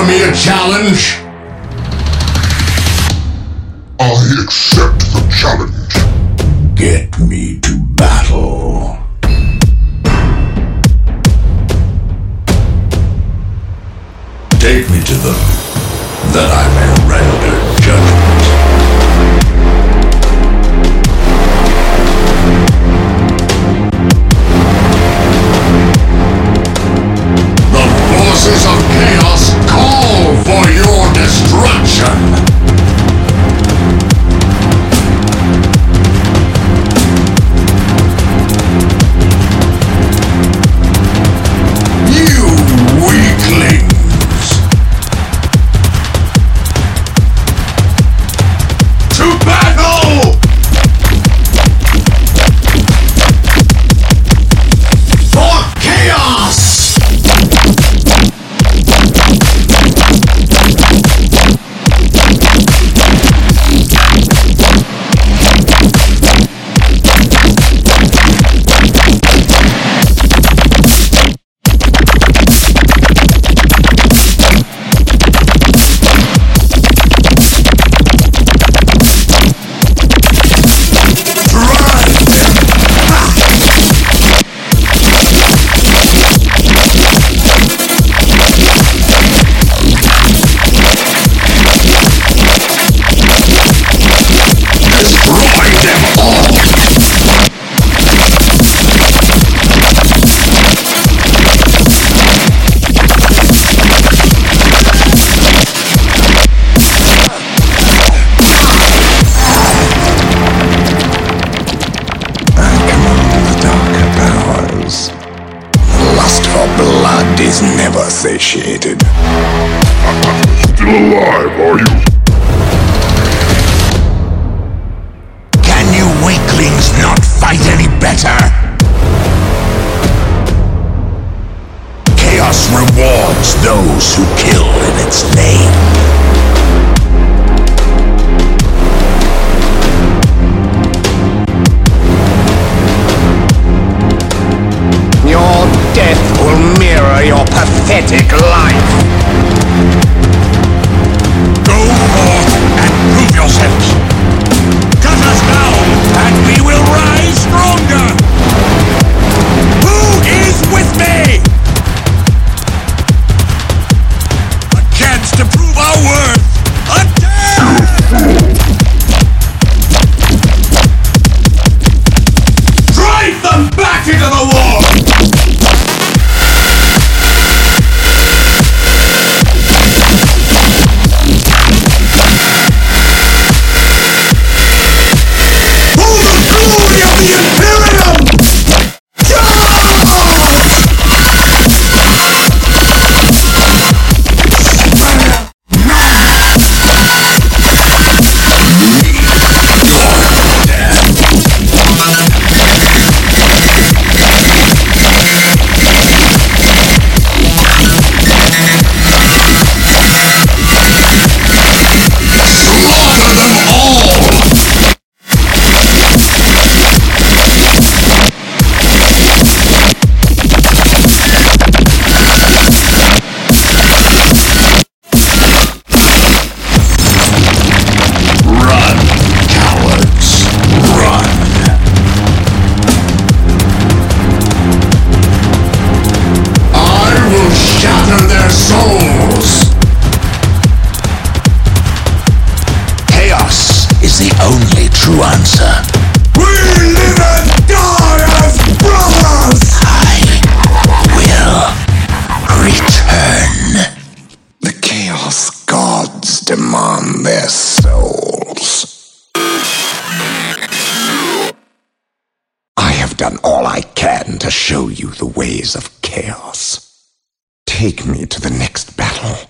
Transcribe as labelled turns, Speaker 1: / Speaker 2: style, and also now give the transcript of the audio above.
Speaker 1: offer me a challenge? I accept
Speaker 2: the challenge. Get me to battle. Take me to them,
Speaker 1: that I satiated.
Speaker 2: Still alive, are you?
Speaker 1: Can you weaklings not fight any better? Chaos rewards those who kill in its name.
Speaker 3: Mirror your pathetic life.
Speaker 1: Go forth and prove yourselves. Is the only true answer.
Speaker 2: We live and die as brothers!
Speaker 1: I will return.
Speaker 3: The Chaos Gods demand their souls. I have done all I can to show you the ways of chaos. Take me to the next battle.